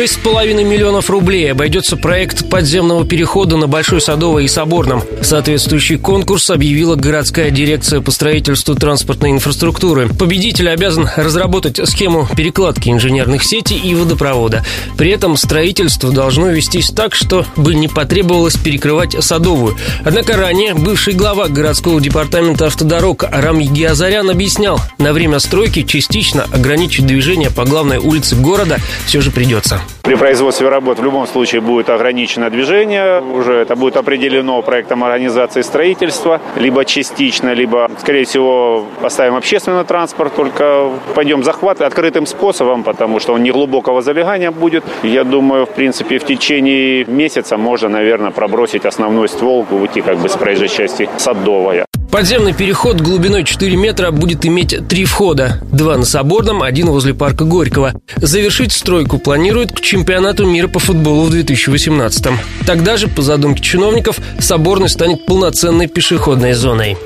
6,5 миллионов рублей обойдется проект подземного перехода на Большой Садовой и Соборном. Соответствующий конкурс объявила городская дирекция по строительству транспортной инфраструктуры. Победитель обязан разработать схему перекладки инженерных сетей и водопровода. При этом строительство должно вестись так, чтобы не потребовалось перекрывать Садовую. Однако ранее бывший глава городского департамента автодорог Арам Егиазарян объяснял, на время стройки частично ограничить движение по главной улице города все же придется. При производстве работ в любом случае будет ограничено движение. Уже это будет определено проектом организации строительства. Либо частично, либо, скорее всего, оставим общественный транспорт. Только пойдем захват открытым способом, потому что он не глубокого залегания будет. Я думаю, в принципе, в течение месяца можно, наверное, пробросить основной ствол, уйти как бы с проезжей части Садовая. Подземный переход глубиной 4 метра будет иметь три входа. Два на Соборном, один возле парка Горького. Завершить стройку планируют к чемпионату мира по футболу в 2018 -м. Тогда же, по задумке чиновников, Соборный станет полноценной пешеходной зоной.